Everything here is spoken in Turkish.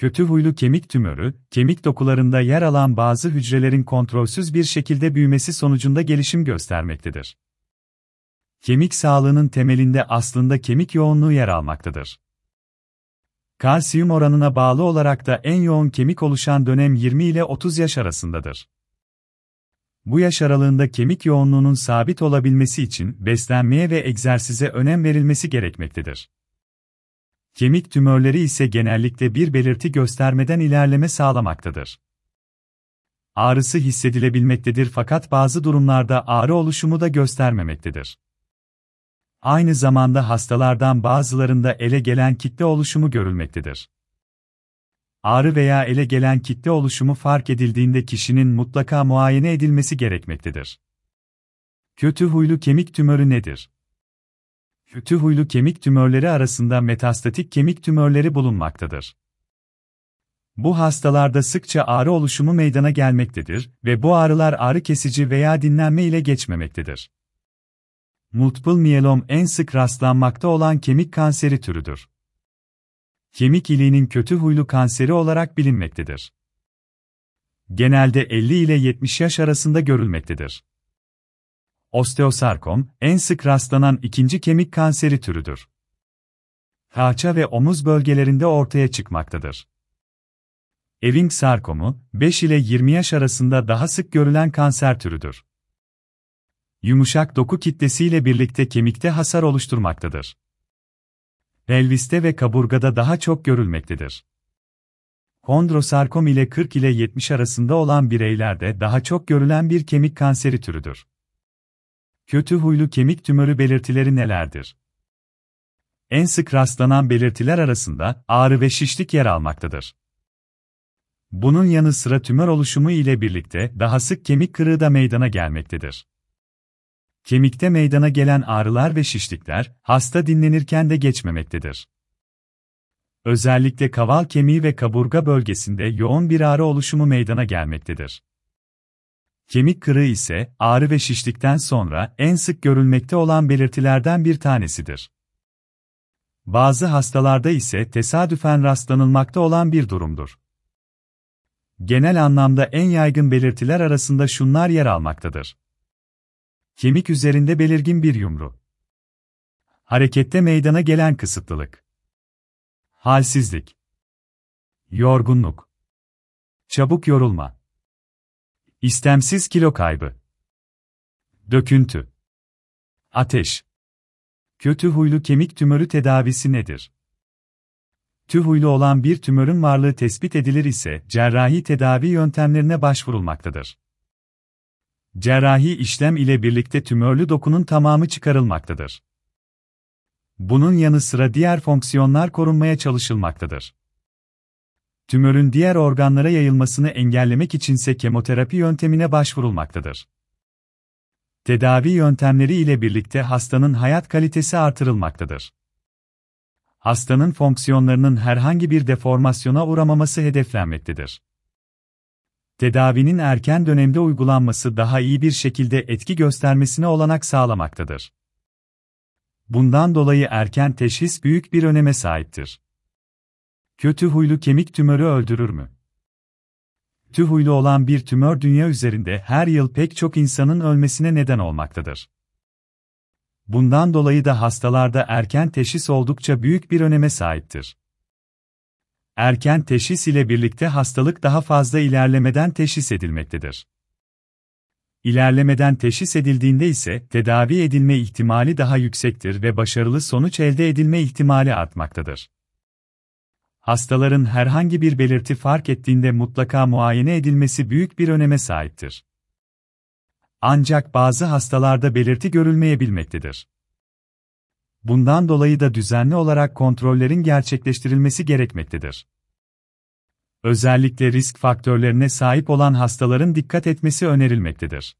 Kötü huylu kemik tümörü, kemik dokularında yer alan bazı hücrelerin kontrolsüz bir şekilde büyümesi sonucunda gelişim göstermektedir. Kemik sağlığının temelinde aslında kemik yoğunluğu yer almaktadır. Kalsiyum oranına bağlı olarak da en yoğun kemik oluşan dönem 20 ile 30 yaş arasındadır. Bu yaş aralığında kemik yoğunluğunun sabit olabilmesi için beslenmeye ve egzersize önem verilmesi gerekmektedir. Kemik tümörleri ise genellikle bir belirti göstermeden ilerleme sağlamaktadır. Ağrısı hissedilebilmektedir fakat bazı durumlarda ağrı oluşumu da göstermemektedir. Aynı zamanda hastalardan bazılarında ele gelen kitle oluşumu görülmektedir. Ağrı veya ele gelen kitle oluşumu fark edildiğinde kişinin mutlaka muayene edilmesi gerekmektedir. Kötü huylu kemik tümörü nedir? Kötü huylu kemik tümörleri arasında metastatik kemik tümörleri bulunmaktadır. Bu hastalarda sıkça ağrı oluşumu meydana gelmektedir ve bu ağrılar ağrı kesici veya dinlenme ile geçmemektedir. Multiple miyelom en sık rastlanmakta olan kemik kanseri türüdür. Kemik iliğinin kötü huylu kanseri olarak bilinmektedir. Genelde 50 ile 70 yaş arasında görülmektedir. Osteosarkom, en sık rastlanan ikinci kemik kanseri türüdür. Kalça ve omuz bölgelerinde ortaya çıkmaktadır. Ewing sarkomu, 5 ile 20 yaş arasında daha sık görülen kanser türüdür. Yumuşak doku kitlesiyle birlikte kemikte hasar oluşturmaktadır. Pelviste ve kaburgada daha çok görülmektedir. Kondrosarkom ile 40 ile 70 arasında olan bireylerde daha çok görülen bir kemik kanseri türüdür. Kötü huylu kemik tümörü belirtileri nelerdir? En sık rastlanan belirtiler arasında ağrı ve şişlik yer almaktadır. Bunun yanı sıra tümör oluşumu ile birlikte daha sık kemik kırığı da meydana gelmektedir. Kemikte meydana gelen ağrılar ve şişlikler, hasta dinlenirken de geçmemektedir. Özellikle kaval kemiği ve kaburga bölgesinde yoğun bir ağrı oluşumu meydana gelmektedir. Kemik kırığı ise, ağrı ve şişlikten sonra en sık görülmekte olan belirtilerden bir tanesidir. Bazı hastalarda ise tesadüfen rastlanılmakta olan bir durumdur. Genel anlamda en yaygın belirtiler arasında şunlar yer almaktadır. Kemik üzerinde belirgin bir yumru. Harekette meydana gelen kısıtlılık. Halsizlik. Yorgunluk. Çabuk yorulma. İstemsiz kilo kaybı. Döküntü. Ateş. Kötü huylu kemik tümörü tedavisi nedir? Tü huylu olan bir tümörün varlığı tespit edilir ise cerrahi tedavi yöntemlerine başvurulmaktadır. Cerrahi işlem ile birlikte tümörlü dokunun tamamı çıkarılmaktadır. Bunun yanı sıra diğer fonksiyonlar korunmaya çalışılmaktadır. Tümörün diğer organlara yayılmasını engellemek içinse kemoterapi yöntemine başvurulmaktadır. Tedavi yöntemleri ile birlikte hastanın hayat kalitesi artırılmaktadır. Hastanın fonksiyonlarının herhangi bir deformasyona uğramaması hedeflenmektedir. Tedavinin erken dönemde uygulanması daha iyi bir şekilde etki göstermesine olanak sağlamaktadır. Bundan dolayı erken teşhis büyük bir öneme sahiptir. Kötü huylu kemik tümörü öldürür mü? Kötü huylu olan bir tümör dünya üzerinde her yıl pek çok insanın ölmesine neden olmaktadır. Bundan dolayı da hastalarda erken teşhis oldukça büyük bir öneme sahiptir. Erken teşhis ile birlikte hastalık daha fazla ilerlemeden teşhis edilmektedir. İlerlemeden teşhis edildiğinde ise tedavi edilme ihtimali daha yüksektir ve başarılı sonuç elde edilme ihtimali artmaktadır. Hastaların herhangi bir belirti fark ettiğinde mutlaka muayene edilmesi büyük bir öneme sahiptir. Ancak bazı hastalarda belirti görülmeyebilmektedir. Bundan dolayı da düzenli olarak kontrollerin gerçekleştirilmesi gerekmektedir. Özellikle risk faktörlerine sahip olan hastaların dikkat etmesi önerilmektedir.